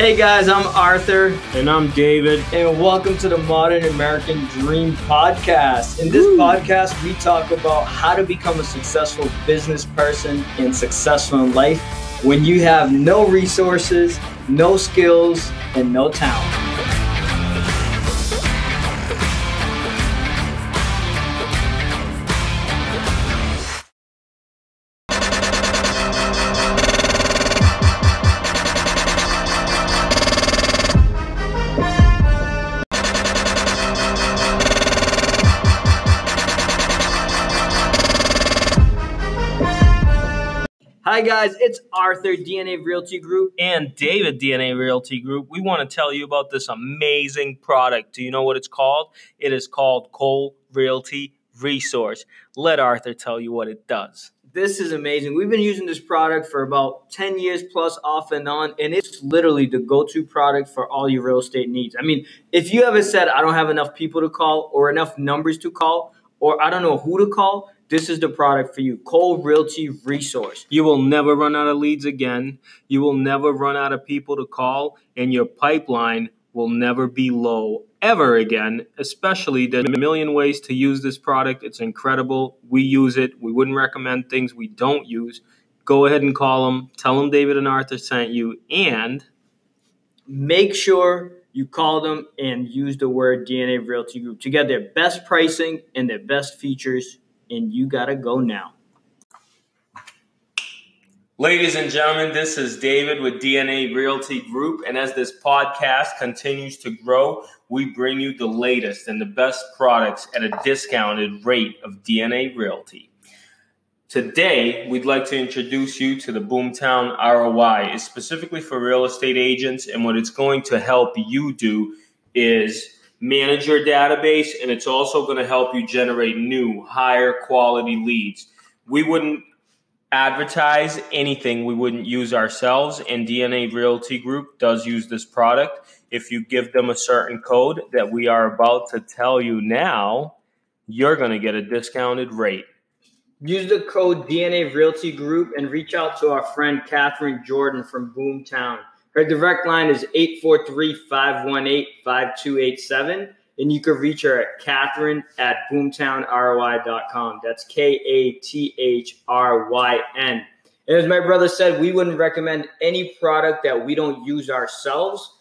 Hey guys, I'm Arthur. And I'm David. And welcome to the Modern American Dream Podcast. In this Woo. podcast, we talk about how to become a successful business person and successful in life when you have no resources, no skills, and no talent. Hi, guys. It's Arthur, DNA Realty Group. And David, DNA Realty Group. We want to tell you about this amazing product. Do you know what it's called? It is called Cole Realty Resource. Let Arthur tell you what it does. This is amazing. We've been using this product for about 10 years plus off and on, and it's literally the go to product for all your real estate needs. I mean, if you ever said, I don't have enough people to call or enough numbers to call, or I don't know who to call, this is the product for you. Cole Realty Resource. You will never run out of leads again. You will never run out of people to call, and your pipeline will never be low ever again. Especially there's a million ways to use this product. It's incredible. We use it. We wouldn't recommend things we don't use. Go ahead and call them. Tell them David and Arthur sent you, and make sure you call them and use the word DNA Realty Group to get their best pricing and their best features and you got to go now. Ladies and gentlemen, this is David with DNA Realty Group. And as this podcast continues to grow, we bring you the latest and the best products at a discounted rate of DNA Realty. Today, we'd like to introduce you to the Boomtown ROI. It's specifically for real estate agents, and what it's going to help you do is manage your database, and it's also going to help you generate new, higher quality leads. We wouldn't advertise anything we wouldn't use ourselves, and DNA Realty Group does use this product. If you give them a certain code that we are about to tell you now, you're going to get a discounted rate. Use the code DNA Realty Group and reach out to our friend Kathryn Jordan from Boomtown. Her direct line is 843-518-5287. And you can reach her at Kathryn at boomtownroi.com. That's K-A-T-H-R-Y-N. And as my brother said, we wouldn't recommend any product that we don't use ourselves,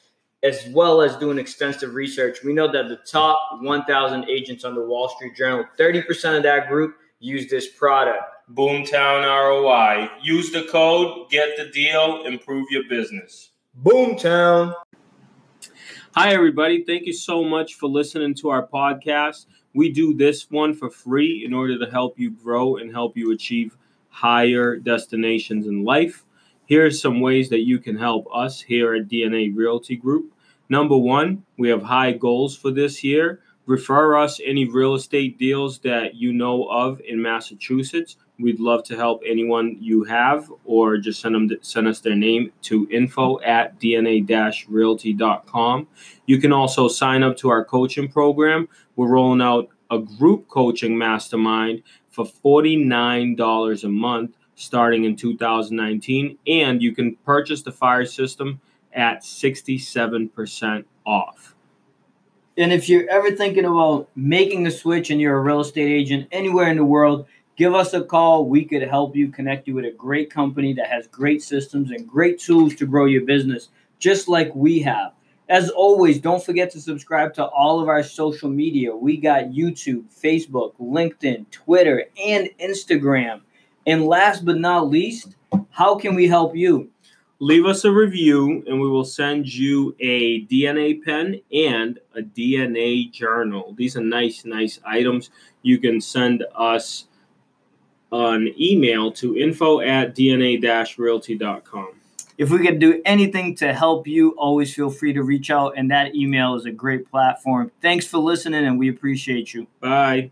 as well as doing extensive research. We know that the top 1,000 agents on the Wall Street Journal, 30% of that group use this product. Boomtown ROI. Use the code, get the deal, improve your business. Boomtown. Hi, everybody. Thank you so much for listening to our podcast. We do this one for free in order to help you grow and help you achieve higher destinations in life. Here are some ways that you can help us here at DNA Realty Group. Number one, we have high goals for this year. Refer us any real estate deals that you know of in Massachusetts. We'd love to help anyone you have, or just send them send us their name to info at dna-realty.com. You can also sign up to our coaching program. We're rolling out a group coaching mastermind for $49 a month starting in 2019, and you can purchase the fire system at 67% off. And if you're ever thinking about making a switch and you're a real estate agent anywhere in the world, give us a call. We could help you connect you with a great company that has great systems and great tools to grow your business, just like we have. As always, don't forget to subscribe to all of our social media. We got YouTube, Facebook, LinkedIn, Twitter, and Instagram. And last but not least, how can we help you? Leave us a review and we will send you a DNA pen and a DNA journal. These are nice, nice items. You can send us an email to info at dna-realty.com. If we can do anything to help you, always feel free to reach out, and that email is a great platform. Thanks for listening, and we appreciate you. Bye.